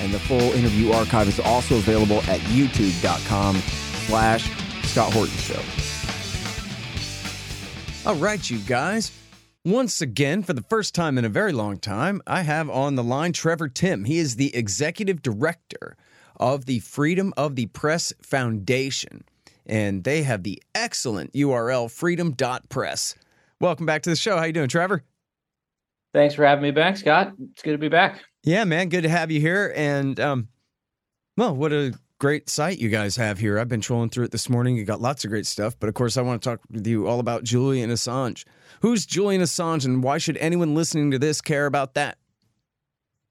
and the full interview archive is also available at youtube.com slash Scott Horton Show. All right, you guys. Once again, for the first time in a very long time, I have on the line Trevor Timm. He is the executive director of the Freedom of the Press Foundation, and they have the excellent URL freedom.press. Welcome back to the show. How you doing, Trevor? Thanks for having me back, Scott. It's good to be back. Yeah, man, good to have you here. And um, well, what a great site you guys have here. I've been trolling through it this morning. You got lots of great stuff, but of course, I want to talk with you all about Julian Assange. Who's Julian Assange, and why should anyone listening to this care about that?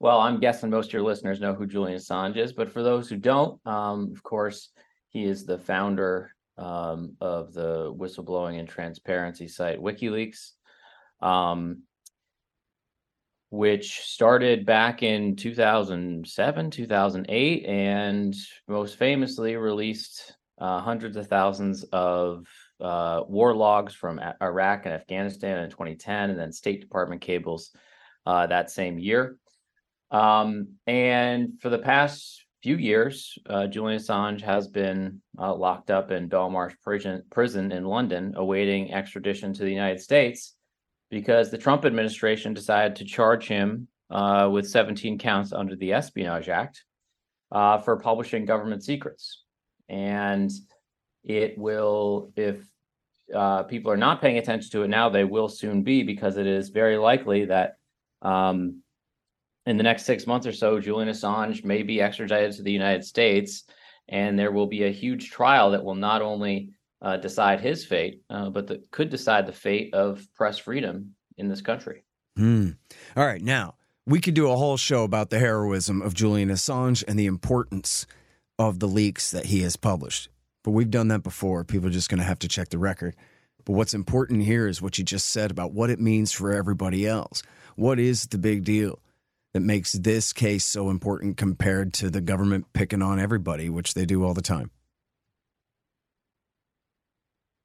well, I'm guessing most of your listeners know who Julian Assange is, but for those who don't, um, of course, he is the founder um, of the whistleblowing and transparency site WikiLeaks. Um, which started back in 2007, 2008, and most famously released uh, hundreds of thousands of uh, war logs from Iraq and Afghanistan in 2010, and then State Department cables uh, that same year. Um, and for the past few years, uh, Julian Assange has been uh, locked up in Belmarsh prison, prison in London, awaiting extradition to the United States because the Trump administration decided to charge him uh, with 17 counts under the Espionage Act uh, for publishing government secrets. And it will, if uh, people are not paying attention to it now, they will soon be because it is very likely that um, in the next six months or so, Julian Assange may be extradited to the United States, and there will be a huge trial that will not only uh, decide his fate, uh, but that could decide the fate of press freedom in this country. Hmm. All right, now we could do a whole show about the heroism of Julian Assange and the importance of the leaks that he has published. But we've done that before. People are just going to have to check the record. But what's important here is what you just said about what it means for everybody else. What is the big deal that makes this case so important compared to the government picking on everybody, which they do all the time?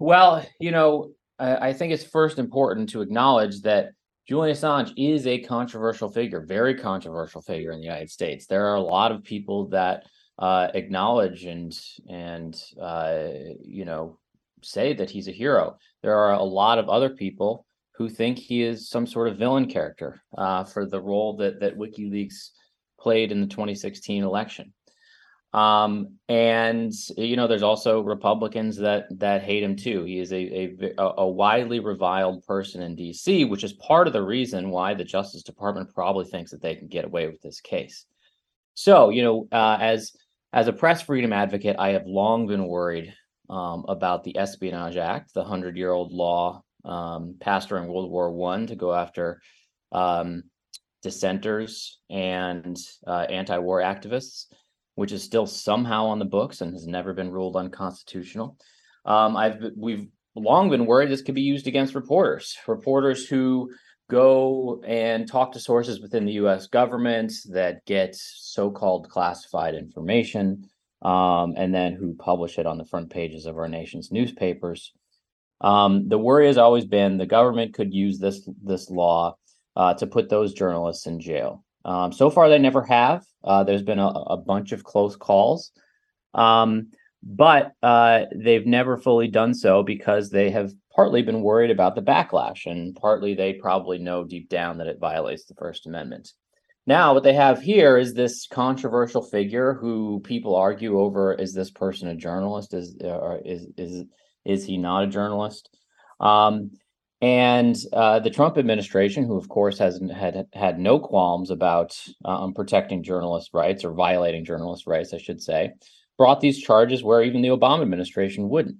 Well, you know, I think it's first important to acknowledge that Julian Assange is a controversial figure, very controversial figure in the United States. There are a lot of people that uh, acknowledge and and uh, you know say that he's a hero. There are a lot of other people who think he is some sort of villain character uh, for the role that that WikiLeaks played in the 2016 election. Um, and you know, there's also Republicans that that hate him too. He is a, a a widely reviled person in D.C., which is part of the reason why the Justice Department probably thinks that they can get away with this case. So, you know, uh, as as a press freedom advocate, I have long been worried um, about the Espionage Act, the hundred year old law um, passed during World War One to go after um, dissenters and uh, anti war activists which is still somehow on the books and has never been ruled unconstitutional. Um, I've we've long been worried this could be used against reporters, reporters who go and talk to sources within the U.S. government that get so-called classified information, um, and then who publish it on the front pages of our nation's newspapers. Um, the worry has always been the government could use this this law uh, to put those journalists in jail. Um, so far, they never have. Uh, there's been a, a, bunch of close calls, um, but uh, they've never fully done so because they have partly been worried about the backlash, and partly they probably know deep down that it violates the First Amendment. Now, what they have here is this controversial figure who people argue over: is this person a journalist? Is uh, is is is he not a journalist? Um, and uh, the Trump administration, who of course has had had no qualms about um, protecting journalist rights or violating journalist rights, I should say, brought these charges where even the Obama administration wouldn't.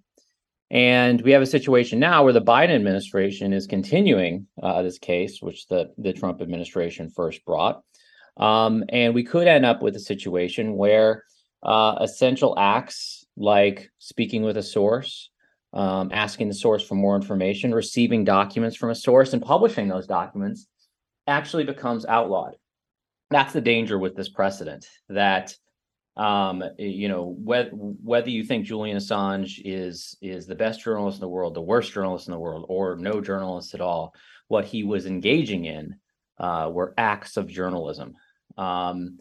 And we have a situation now where the Biden administration is continuing uh, this case, which the the Trump administration first brought, Um, and we could end up with a situation where uh, essential acts like speaking with a source, um, asking the source for more information, receiving documents from a source, and publishing those documents actually becomes outlawed. That's the danger with this precedent that um, you know whether whether you think Julian Assange is is the best journalist in the world, the worst journalist in the world, or no journalist at all, what he was engaging in uh, were acts of journalism. Um,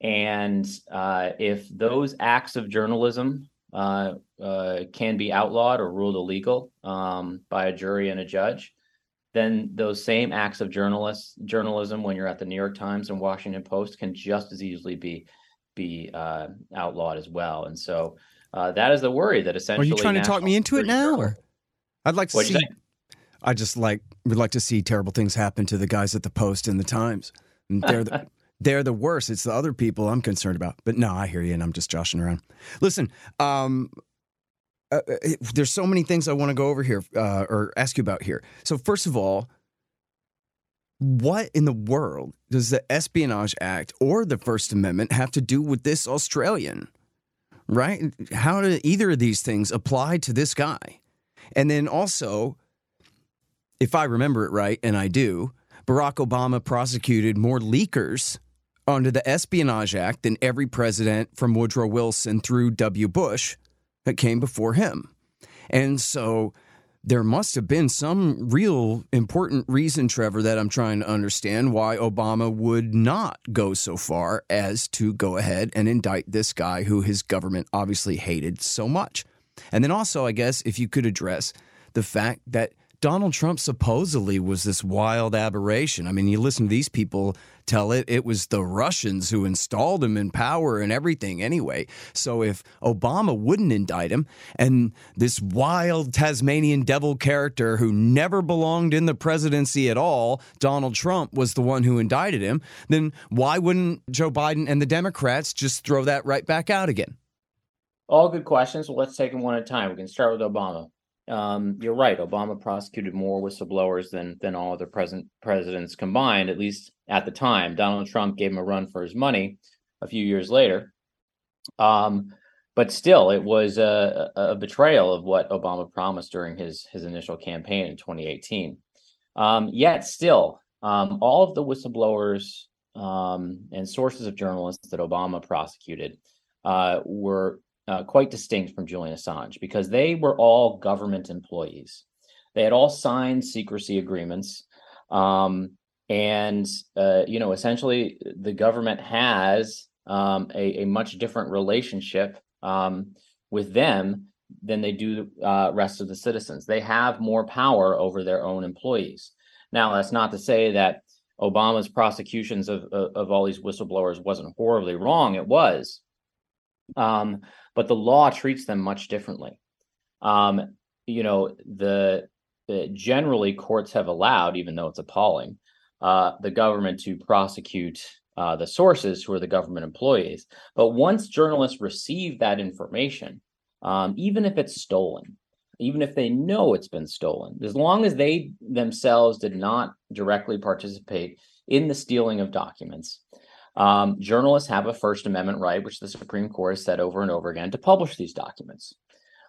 and uh, if those acts of journalism uh, uh, can be outlawed or ruled illegal um, by a jury and a judge, then those same acts of journalists journalism when you're at the New York Times and Washington Post can just as easily be be uh, outlawed as well. And so uh, that is the worry that essentially. Are you trying to talk me into it now? Or? I'd like to What'd see. I just like would like to see terrible things happen to the guys at the Post and the Times. And they're the, they're the worst. It's the other people I'm concerned about. But no, I hear you, and I'm just joshing around. Listen, um, uh, uh there's so many things I want to go over here uh, or ask you about here. So first of all, what in the world does the Espionage Act or the First Amendment have to do with this Australian? Right? How do either of these things apply to this guy? And then also, if I remember it right, and I do, Barack Obama prosecuted more leakers under the Espionage Act than every president from Woodrow Wilson through W. Bush that came before him. And so there must have been some real important reason, Trevor, that I'm trying to understand why Obama would not go so far as to go ahead and indict this guy who his government obviously hated so much. And then also, I guess, if you could address the fact that Donald Trump supposedly was this wild aberration. I mean, you listen to these people tell it, it was the Russians who installed him in power and everything anyway. So if Obama wouldn't indict him and this wild Tasmanian devil character who never belonged in the presidency at all, Donald Trump, was the one who indicted him, then why wouldn't Joe Biden and the Democrats just throw that right back out again? All good questions. Well, let's take them one at a time. We can start with Obama um, you're right. Obama prosecuted more whistleblowers than than all other present presidents combined, at least at the time. Donald Trump gave him a run for his money a few years later. Um, but still, it was a, a, betrayal of what Obama promised during his his initial campaign in 2018. Um, yet, still, um, all of the whistleblowers um, and sources of journalists that Obama prosecuted uh, were uh, quite distinct from Julian Assange because they were all government employees. They had all signed secrecy agreements. Um, and, uh, you know, essentially the government has um, a, a, much different relationship um, with them than they do uh, rest of the citizens. They have more power over their own employees. Now, that's not to say that Obama's prosecutions of, of, of all these whistleblowers wasn't horribly wrong. It was. Um, but the law treats them much differently. Um, you know, the, the, generally courts have allowed, even though it's appalling, uh, the government to prosecute uh, the sources who are the government employees. But once journalists receive that information, um, even if it's stolen, even if they know it's been stolen, as long as they themselves did not directly participate in the stealing of documents, um, journalists have a First Amendment right, which the Supreme Court has said over and over again, to publish these documents.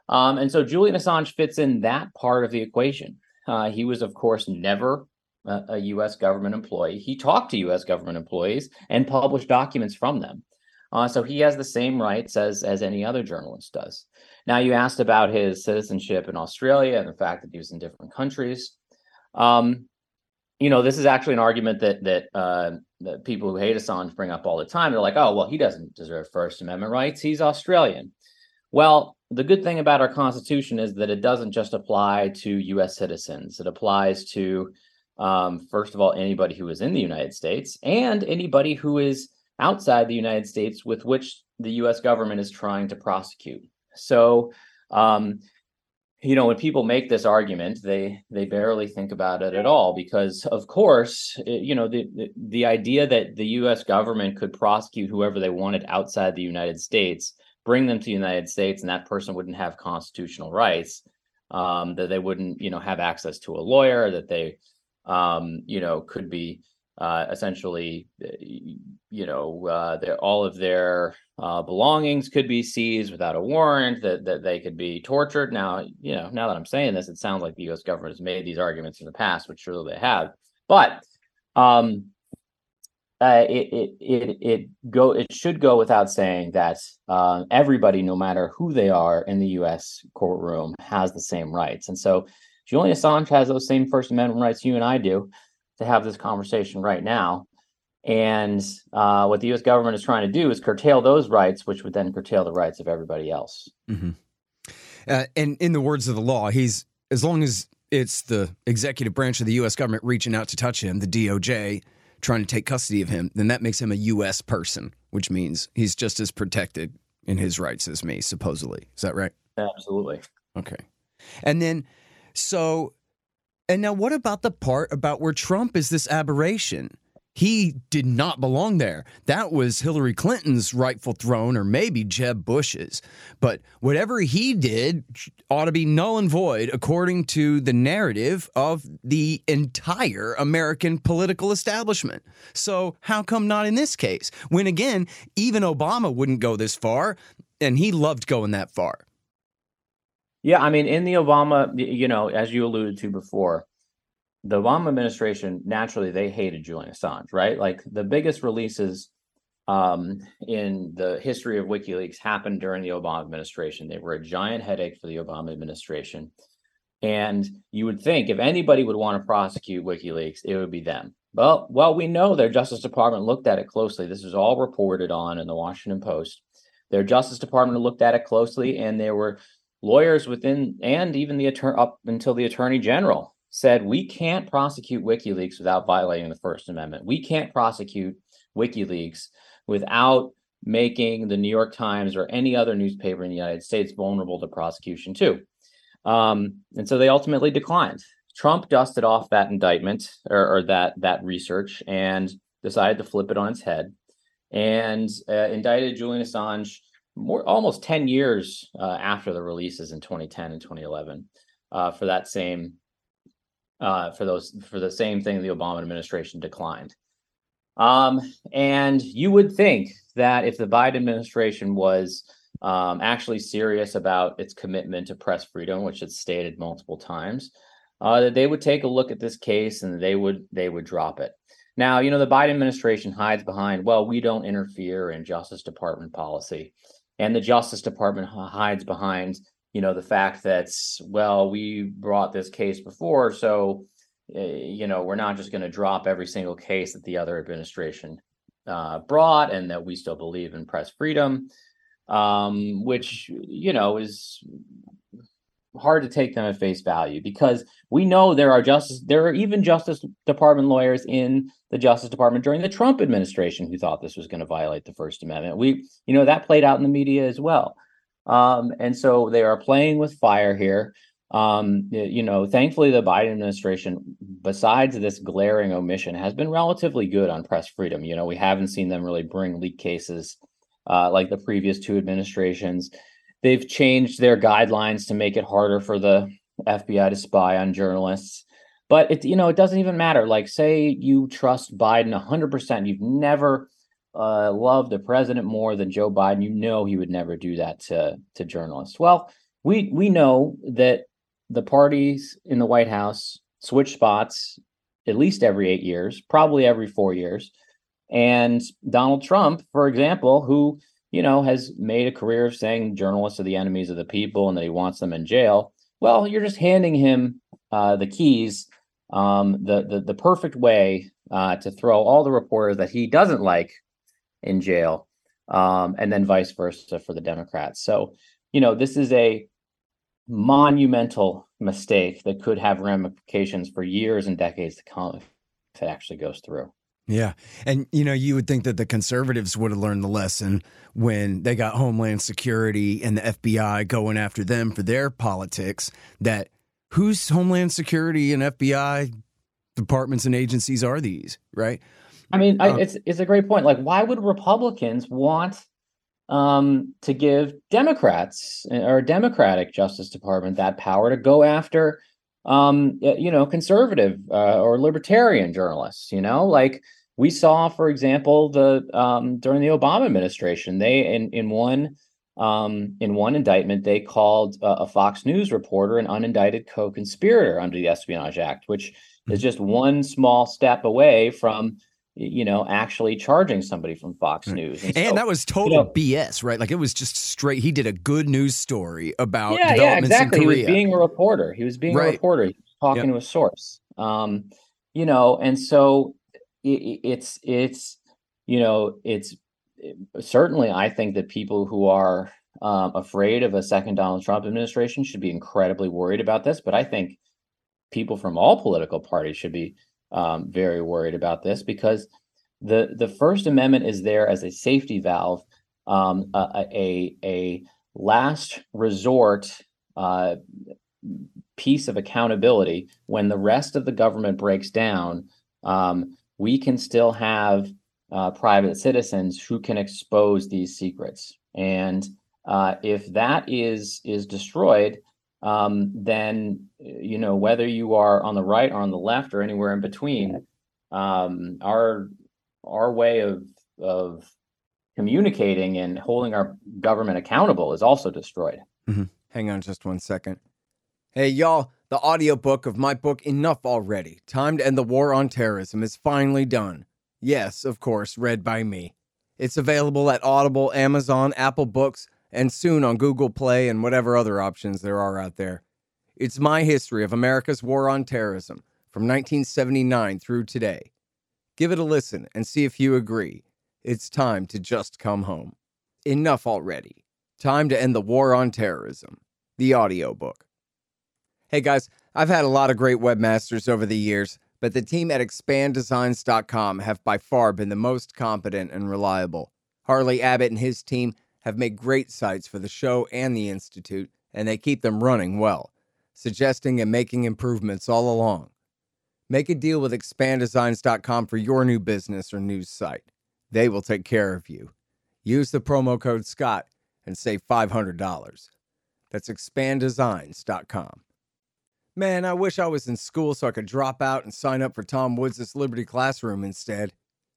Um, and so Julian Assange fits in that part of the equation. Uh, he was, of course, never a, a, U.S. government employee. He talked to U.S. government employees and published documents from them. Uh, so he has the same rights as as any other journalist does. Now, you asked about his citizenship in Australia and the fact that he was in different countries. Um, you know, this is actually an argument that that uh, that people who hate Assange bring up all the time. They're like, "Oh, well, he doesn't deserve First Amendment rights. He's Australian." Well, the good thing about our Constitution is that it doesn't just apply to U.S. citizens. It applies to, um, first of all, anybody who is in the United States and anybody who is outside the United States with which the U.S. government is trying to prosecute. So, um, you know when people make this argument they they barely think about it at all because of course you know the, the, the idea that the US government could prosecute whoever they wanted outside the United States bring them to the United States and that person wouldn't have constitutional rights um, that they wouldn't you know have access to a lawyer that they um, you know could be uh, essentially, uh, you know, uh, all of their uh, belongings could be seized without a warrant, that, that they could be tortured. Now, you know, now that I'm saying this, it sounds like the U.S. government has made these arguments in the past, which surely they have. But um, uh, it, it it it go it should go without saying that uh, everybody, no matter who they are in the U.S. courtroom, has the same rights. And so, Julian Assange has those same First Amendment rights you and I do to have this conversation right now. And uh, what the U.S. government is trying to do is curtail those rights, which would then curtail the rights of everybody else. Mm-hmm. Uh, and in the words of the law, he's as long as it's the executive branch of the U.S. government reaching out to touch him, the DOJ trying to take custody of him, then that makes him a U.S. person, which means he's just as protected in his rights as me, supposedly. Is that right? Absolutely. Okay. And then, so and now, what about the part about where Trump is this aberration? He did not belong there. That was Hillary Clinton's rightful throne, or maybe Jeb Bush's. But whatever he did ought to be null and void according to the narrative of the entire American political establishment. So, how come not in this case? When again, even Obama wouldn't go this far, and he loved going that far. Yeah, I mean, in the Obama, you know, as you alluded to before, the Obama administration naturally they hated Julian Assange, right? Like the biggest releases um, in the history of WikiLeaks happened during the Obama administration. They were a giant headache for the Obama administration. And you would think if anybody would want to prosecute WikiLeaks, it would be them. Well, well, we know their Justice Department looked at it closely. This is all reported on in the Washington Post. Their Justice Department looked at it closely, and there were lawyers within and even the attorney up until the attorney general said we can't prosecute WikiLeaks without violating the First Amendment. We can't prosecute WikiLeaks without making the New York Times or any other newspaper in the United States vulnerable to prosecution too. Um, and so they ultimately declined. Trump dusted off that indictment or, or, that that research and decided to flip it on its head and uh, indicted Julian Assange more almost 10 years uh, after the releases in 2010 and 2011 uh, for that same uh, for those for the same thing the Obama administration declined. Um, and you would think that if the Biden administration was um, actually serious about its commitment to press freedom, which it's stated multiple times, uh, that they would take a look at this case and they would they would drop it. Now, you know, the Biden administration hides behind, well, we don't interfere in Justice Department policy. And the Justice Department hides behind, you know the fact that well we brought this case before so uh, you know we're not just going to drop every single case that the other administration uh, brought and that we still believe in press freedom um, which you know is hard to take them at face value because we know there are justice there are even justice department lawyers in the justice department during the trump administration who thought this was going to violate the first amendment we you know that played out in the media as well um, and so they are playing with fire here. Um, you know, thankfully, the Biden administration, besides this glaring omission, has been relatively good on press freedom. You know, we haven't seen them really bring leak cases uh, like the previous two administrations. They've changed their guidelines to make it harder for the FBI to spy on journalists. But it, you know, it doesn't even matter. Like, say you trust Biden 100%, you've never uh, love the president more than Joe Biden, you know he would never do that to to journalists. Well, we we know that the parties in the White House switch spots at least every eight years, probably every four years. And Donald Trump, for example, who you know has made a career of saying journalists are the enemies of the people and that he wants them in jail. Well, you're just handing him uh, the keys, um, the, the the perfect way uh, to throw all the reporters that he doesn't like in jail, um, and then vice versa for the Democrats. So, you know, this is a monumental mistake that could have ramifications for years and decades to come if it actually goes through. Yeah. And, you know, you would think that the conservatives would have learned the lesson when they got Homeland Security and the FBI going after them for their politics that whose Homeland Security and FBI departments and agencies are these, right? I mean, I, uh, it's it's a great point. Like, why would Republicans want um, to give Democrats or Democratic Justice Department that power to go after um, you know, conservative uh, or libertarian journalists. You know, like we saw, for example, the um, during the Obama administration, they in in one um, in one indictment they called uh, a Fox News reporter an unindicted co-conspirator under the Espionage Act, which is mm-hmm. just one small step away from you know, actually charging somebody from Fox News. And, and so, that was total you know, BS, right? Like it was just straight. He did a good news story about yeah, yeah, exactly. He was being a reporter. He was being right. a reporter. He was talking yep. to a source. Um, you know, and so it, it's it's you know it's it, certainly I think that people who are um, afraid of a second Donald Trump administration should be incredibly worried about this. But I think people from all political parties should be um, very worried about this because the the First Amendment is there as a safety valve, um, a, a, a last resort uh, piece of accountability when the rest of the government breaks down. Um, we can still have uh, private citizens who can expose these secrets, and uh, if that is is destroyed, um, then you know whether you are on the right or on the left or anywhere in between, um, our our way of of communicating and holding our government accountable is also destroyed. Mm-hmm. Hang on just one second. Hey y'all, the audiobook of my book Enough Already: Time to End the War on Terrorism is finally done. Yes, of course, read by me. It's available at Audible, Amazon, Apple Books and soon on Google Play and whatever other options there are out there. It's my history of America's war on terrorism from 1979 through today. Give it a listen and see if you agree. It's time to just come home. Enough already. Time to end the war on terrorism. The audiobook. Hey guys, I've had a lot of great webmasters over the years, but the team at expanddesigns.com have by far been the most competent and reliable. Harley Abbott and his team have made great sites for the show and the Institute, and they keep them running well, suggesting and making improvements all along. Make a deal with expanddesigns.com for your new business or news site. They will take care of you. Use the promo code SCOTT and save $500. That's expanddesigns.com. Man, I wish I was in school so I could drop out and sign up for Tom Woods' Liberty Classroom instead.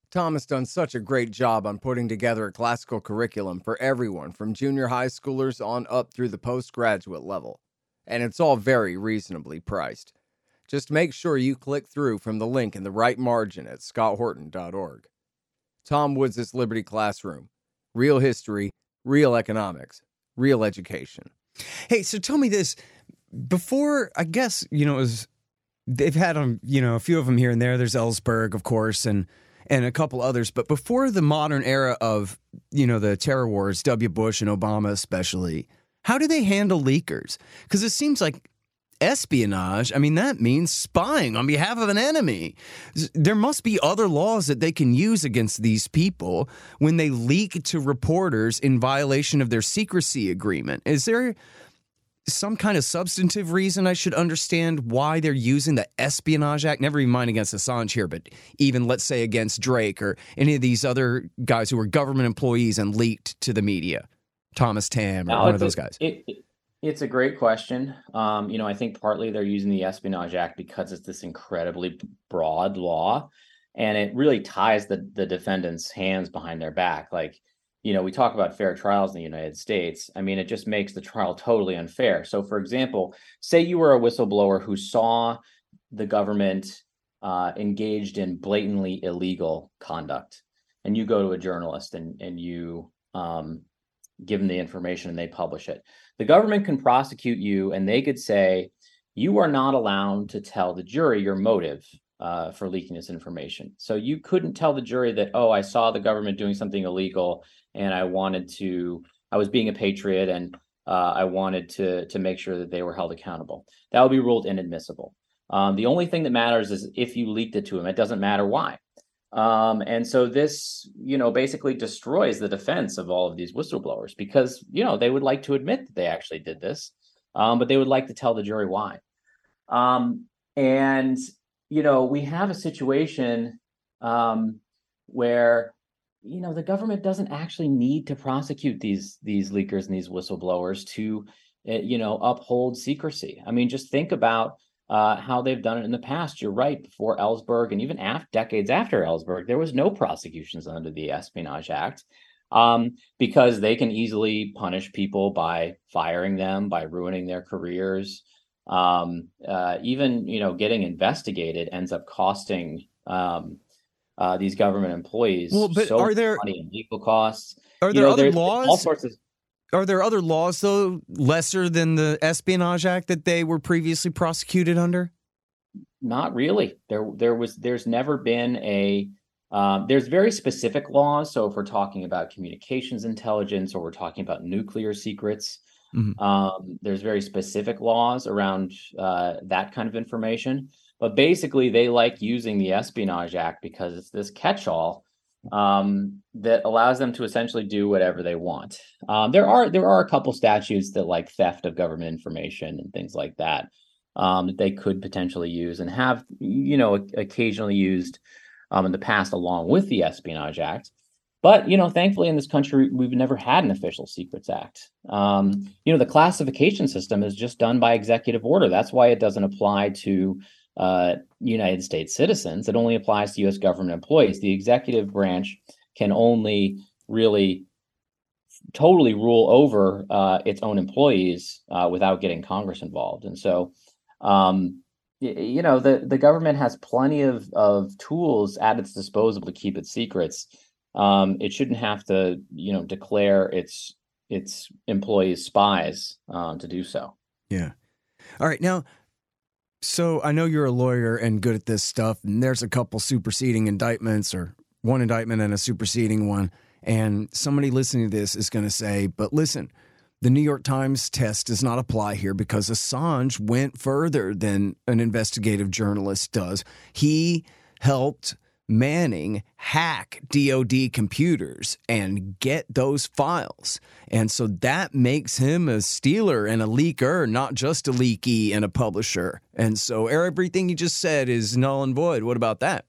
Tom has done such a great job on putting together a classical curriculum for everyone from junior high schoolers on up through the postgraduate level. And it's all very reasonably priced. Just make sure you click through from the link in the right margin at scotthorton.org. Tom Woods' Liberty Classroom. Real history, real economics, real education. Hey, so tell me this. Before, I guess, you know, it was, they've had them, you know, a few of them here and there. There's Ellsberg, of course, and and a couple others. But before the modern era of, you know, the terror wars, W. Bush and Obama especially, how do they handle leakers? Because it seems like espionage, I mean, that means spying on behalf of an enemy. There must be other laws that they can use against these people when they leak to reporters in violation of their secrecy agreement. Is there some kind of substantive reason I should understand why they're using the Espionage Act? Never even mind against Assange here, but even let's say against Drake or any of these other guys who were government employees and leaked to the media. Thomas Tamm or one of those guys. It, it, it's a great question. Um, you know, I think partly they're using the Espionage Act because it's this incredibly broad law, and it really ties the the defendants' hands behind their back. Like you know, we talk about fair trials in the United States. I mean, it just makes the trial totally unfair. So, for example, say you were a whistleblower who saw the government uh, engaged in blatantly illegal conduct, and you go to a journalist and and you um, give them the information and they publish it. The government can prosecute you, and they could say you are not allowed to tell the jury your motive uh, for leaking this information. So you couldn't tell the jury that, oh, I saw the government doing something illegal and I wanted to, I was being a patriot and uh, I wanted to to make sure that they were held accountable. That would be ruled inadmissible. Um, the only thing that matters is if you leaked it to them. It doesn't matter why. Um, and so this, you know, basically destroys the defense of all of these whistleblowers because you know they would like to admit that they actually did this, um, but they would like to tell the jury why. Um, and you know, we have a situation um, where you know the government doesn't actually need to prosecute these these leakers and these whistleblowers to uh, you know uphold secrecy. I mean, just think about uh, how they've done it in the past. You're right. Before Ellsberg and even after, decades after Ellsberg, there was no prosecutions under the Espionage Act um, because they can easily punish people by firing them, by ruining their careers. Um, uh, even you know, getting investigated ends up costing um, uh, these government employees well, but so are there legal costs. Are You there know, other laws? All sorts of Are there other laws though lesser than the Espionage Act that they were previously prosecuted under? Not really. There, there was, there's never been a. Um, there's very specific laws. So if we're talking about communications intelligence or we're talking about nuclear secrets, Mhm. um, there's very specific laws around uh, that kind of information. But basically, they like using the Espionage Act because it's this catch-all um, that allows them to essentially do whatever they want. Um, there are there are a couple statutes that like theft of government information and things like that um, that they could potentially use and have you know occasionally used um, in the past along with the Espionage Act. But you know, thankfully in this country we've never had an official secrets act. Um, you know, the classification system is just done by executive order. That's why it doesn't apply to uh, United States citizens. It only applies to U.S. government employees. The executive branch can only really totally rule over uh, its own employees uh, without getting Congress involved. And so, um, you know, the the government has plenty of of tools at its disposal to keep its secrets. Um, it shouldn't have to, you know, declare its its employees spies um, to do so. Yeah. All right. Now, so I know you're a lawyer and good at this stuff, and there's a couple superseding indictments or one indictment and a superseding one. And somebody listening to this is going to say, but listen, the New York Times test does not apply here because Assange went further than an investigative journalist does. He helped Manning hack DoD computers and get those files. And so that makes him a stealer and a leaker, not just a leaky and a publisher. And so everything you just said is null and void. What about that?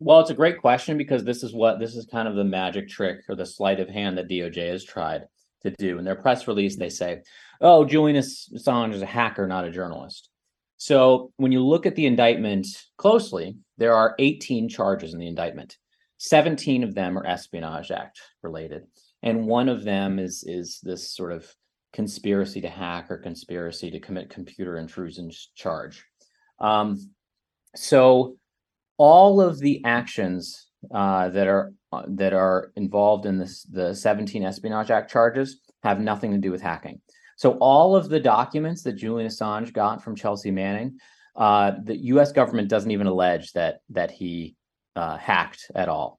Well, it's a great question because this is what this is kind of the magic trick or the sleight of hand that DOJ has tried to do. In their press release, they say, "Oh, Julian Assange is a hacker, not a journalist." So when you look at the indictment closely, there are 18 charges in the indictment. 17 of them are Espionage Act related, and one of them is is this sort of conspiracy to hack or conspiracy to commit computer intrusion charge. Um, so all of the actions uh, that are uh, that are involved in this the 17 Espionage Act charges have nothing to do with hacking. So all of the documents that Julian Assange got from Chelsea Manning, uh, the U.S. government doesn't even allege that that he uh, hacked at all.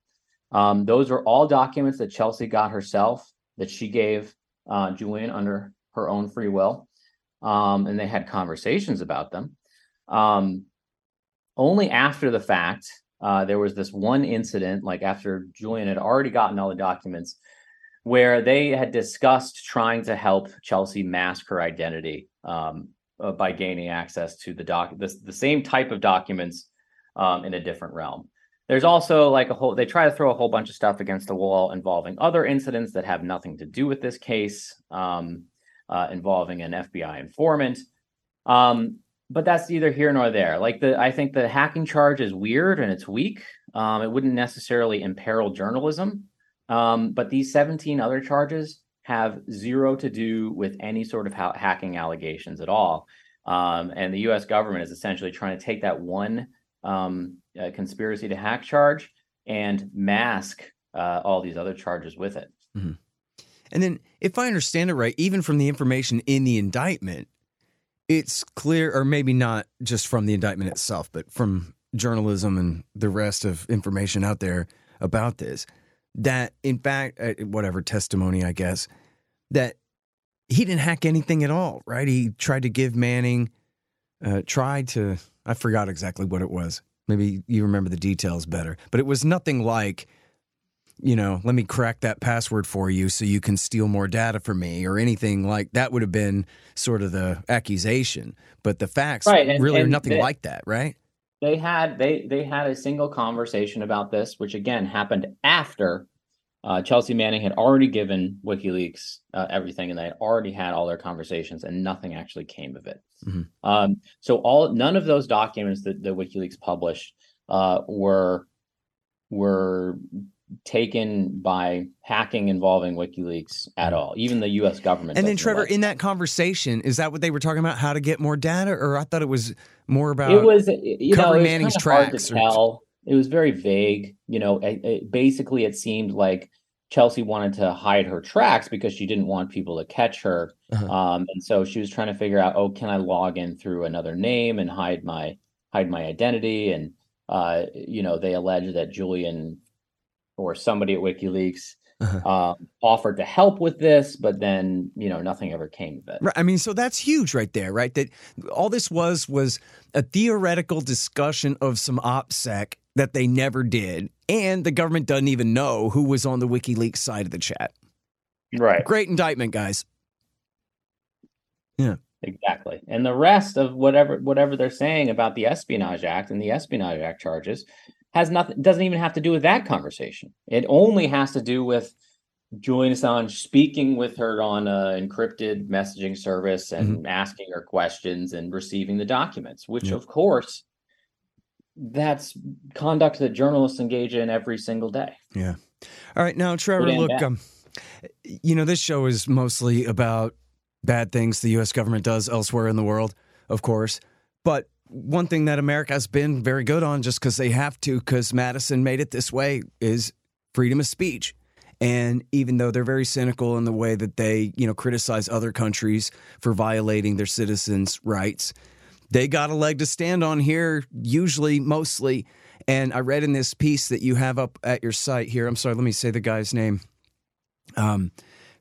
Um, those are all documents that Chelsea got herself that she gave uh, Julian under her own free will, um, and they had conversations about them. Um, only after the fact, uh, there was this one incident, like after Julian had already gotten all the documents, where they had discussed trying to help Chelsea mask her identity um, uh, by gaining access to the doc, the, the same type of documents um, in a different realm. There's also like a whole, they try to throw a whole bunch of stuff against the wall involving other incidents that have nothing to do with this case, um, uh, involving an FBI informant. Um, but that's neither here nor there. Like the, I think the hacking charge is weird and it's weak. Um, it wouldn't necessarily imperil journalism. Um, but these 17 other charges have zero to do with any sort of ha- hacking allegations at all. Um, and the U.S. government is essentially trying to take that one um, uh, conspiracy to hack charge and mask uh, all these other charges with it. And then, if I understand it right, even from the information in the indictment, it's clear, or maybe not just from the indictment itself, but from journalism and the rest of information out there about this, that in fact, uh, whatever testimony, I guess, that he didn't hack anything at all, right? He tried to give Manning, uh, tried to, I forgot exactly what it was. Maybe you remember the details better, but it was nothing like, you know, let me crack that password for you so you can steal more data from me or anything like that would have been sort of the accusation. But the facts Right, and- really are nothing the- like that, right? They had they they had a single conversation about this which again happened after uh, Chelsea Manning had already given WikiLeaks uh, everything, and they had already had all their conversations, and nothing actually came of it. Mm-hmm. Um, so all none of those documents that, the WikiLeaks published uh, were were taken by hacking involving WikiLeaks at all, even the U.S. government. And then, Trevor, in that conversation, is that what they were talking about? How to get more data, or I thought it was more about it was you know it Manning's tracks. Hard to tell. It was very vague. You know, it, it, basically, it seemed like Chelsea wanted to hide her tracks because she didn't want people to catch her, uh-huh. um, and so she was trying to figure out, oh, can I log in through another name and hide my hide my identity and uh, you know, they allege that Julian or somebody at WikiLeaks uh-huh. uh, offered to help with this, but then you know nothing ever came of it. Right. I mean, so that's huge, right there, right? That all this was was a theoretical discussion of some OPSEC that they never did, and the government doesn't even know who was on the WikiLeaks side of the chat. Right. Great indictment, guys. Yeah. Exactly. And the rest of whatever whatever they're saying about the Espionage Act and the Espionage Act charges has nothing doesn't even have to do with that conversation. It only has to do with Julian Assange speaking with her on an encrypted messaging service and mm-hmm. asking her questions and receiving the documents, which of course that's conduct that journalists engage in every single day. Yeah. All right. Now, Trevor, look, um, you know, this show is mostly about bad things the U.S. government does elsewhere in the world, of course. But one thing that America has been very good on, just because they have to, because Madison made it this way, is freedom of speech. And even though they're very cynical in the way that they, you know, criticize other countries for violating their citizens' rights, they got a leg to stand on here, usually, mostly. And I read in this piece that you have up at your site here. I'm sorry, let me say the guy's name. Um,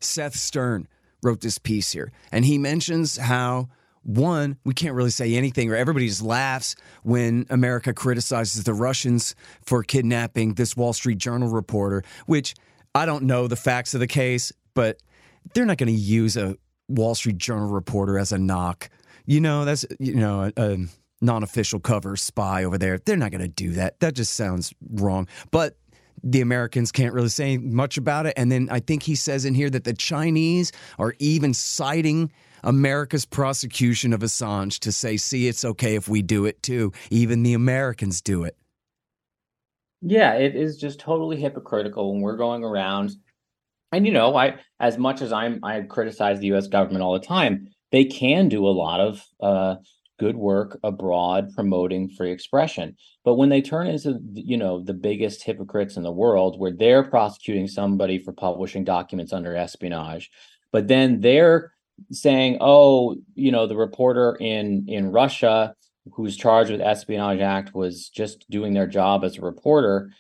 Seth Stern wrote this piece here, and he mentions how one, we can't really say anything, or everybody just laughs when America criticizes the Russians for kidnapping this Wall Street Journal reporter, which I don't know the facts of the case, but they're not going to use a Wall Street Journal reporter as a NOC. You know, that's, you know, a, a non official cover spy over there. They're not going to do that. That just sounds wrong. But the Americans can't really say much about it. And then I think he says in here that the Chinese are even citing America's prosecution of Assange to say, see, it's okay if we do it too. Even the Americans do it. Yeah, it is just totally hypocritical when we're going around. And you know, I as much as I'm I criticize the US government all the time, they can do a lot of uh good work abroad promoting free expression. But when they turn into, you know, the biggest hypocrites in the world, where they're prosecuting somebody for publishing documents under espionage, but then they're saying, oh, you know, the reporter in in Russia who's charged with espionage act was just doing their job as a reporter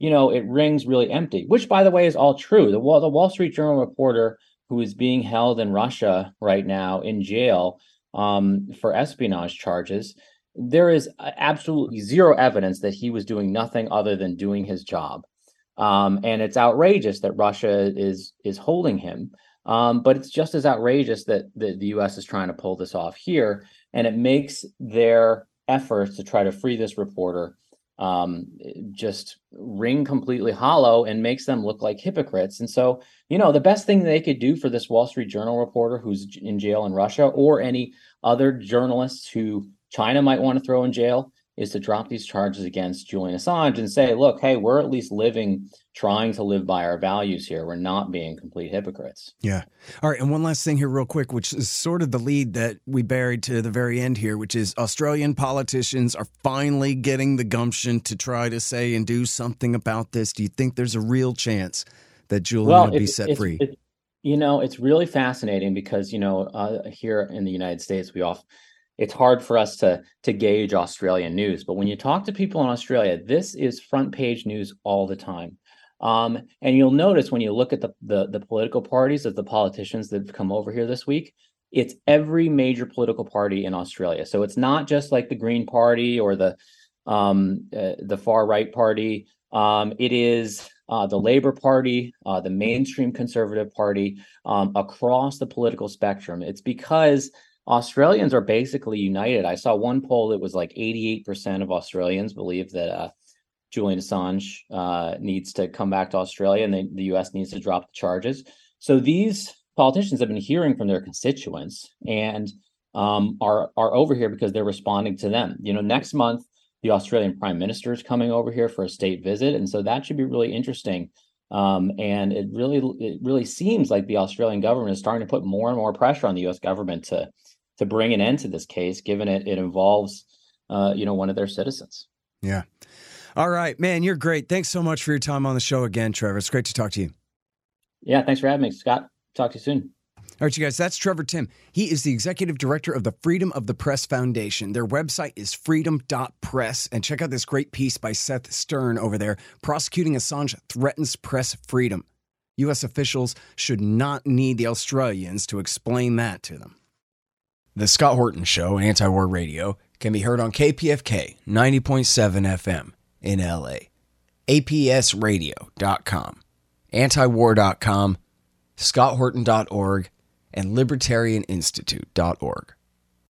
you know it rings really empty which by the way is all true the wall the wall street journal reporter who is being held in russia right now in jail um, for espionage charges, there is absolutely zero evidence that he was doing nothing other than doing his job. Um, and it's outrageous that Russia is is holding him. Um, but it's just as outrageous that the, the U.S. is trying to pull this off here, and it makes their efforts to try to free this reporter um, just ring completely hollow and makes them look like hypocrites. And so, you know, the best thing they could do for this Wall Street Journal reporter who's in jail in Russia or any other journalists who China might want to throw in jail is to drop these charges against Julian Assange and say, look, hey, we're at least living, trying to live by our values here. We're not being complete hypocrites. Yeah. All right. And one last thing here, real quick, which is sort of the lead that we buried to the very end here, which is Australian politicians are finally getting the gumption to try to say and do something about this. Do you think there's a real chance that Julian well, will be set free? you know, it's really fascinating because, you know, uh, here in the United States, we often it's hard for us to to gauge Australian news. But when you talk to people in Australia, this is front page news all the time. Um, and you'll notice when you look at the, the, the political parties of the politicians that have come over here this week, it's every major political party in Australia. So it's not just like the Green Party or the um, uh, the far right party. Um, it is uh, the Labor Party, uh, the mainstream Conservative Party, um, across the political spectrum. It's because Australians are basically united. I saw one poll that was like 88% of Australians believe that uh, Julian Assange uh, needs to come back to Australia and they, the U.S. needs to drop the charges. So these politicians have been hearing from their constituents and um, are are over here because they're responding to them. You know, next month the Australian Prime Minister is coming over here for a state visit, and so that should be really interesting. Um, and it really it really seems like the Australian government is starting to put more and more pressure on the U.S. government to to bring an end to this case, given it it involves uh, you know one of their citizens. Yeah. All right, man, you're great. Thanks so much for your time on the show again, Trevor. It's great to talk to you. Yeah, thanks for having me, Scott. Talk to you soon. All right, you guys, that's Trevor Timm. He is the executive director of the Freedom of the Press Foundation. Their website is freedom.press. And check out this great piece by Seth Stern over there. Prosecuting Assange threatens press freedom. U.S. officials should not need the Australians to explain that to them. The Scott Horton Show, Anti War Radio, can be heard on KPFK 90.7 FM in LA, APSradio.com, antiwar.com, scotthorton.org, and libertarianinstitute.org.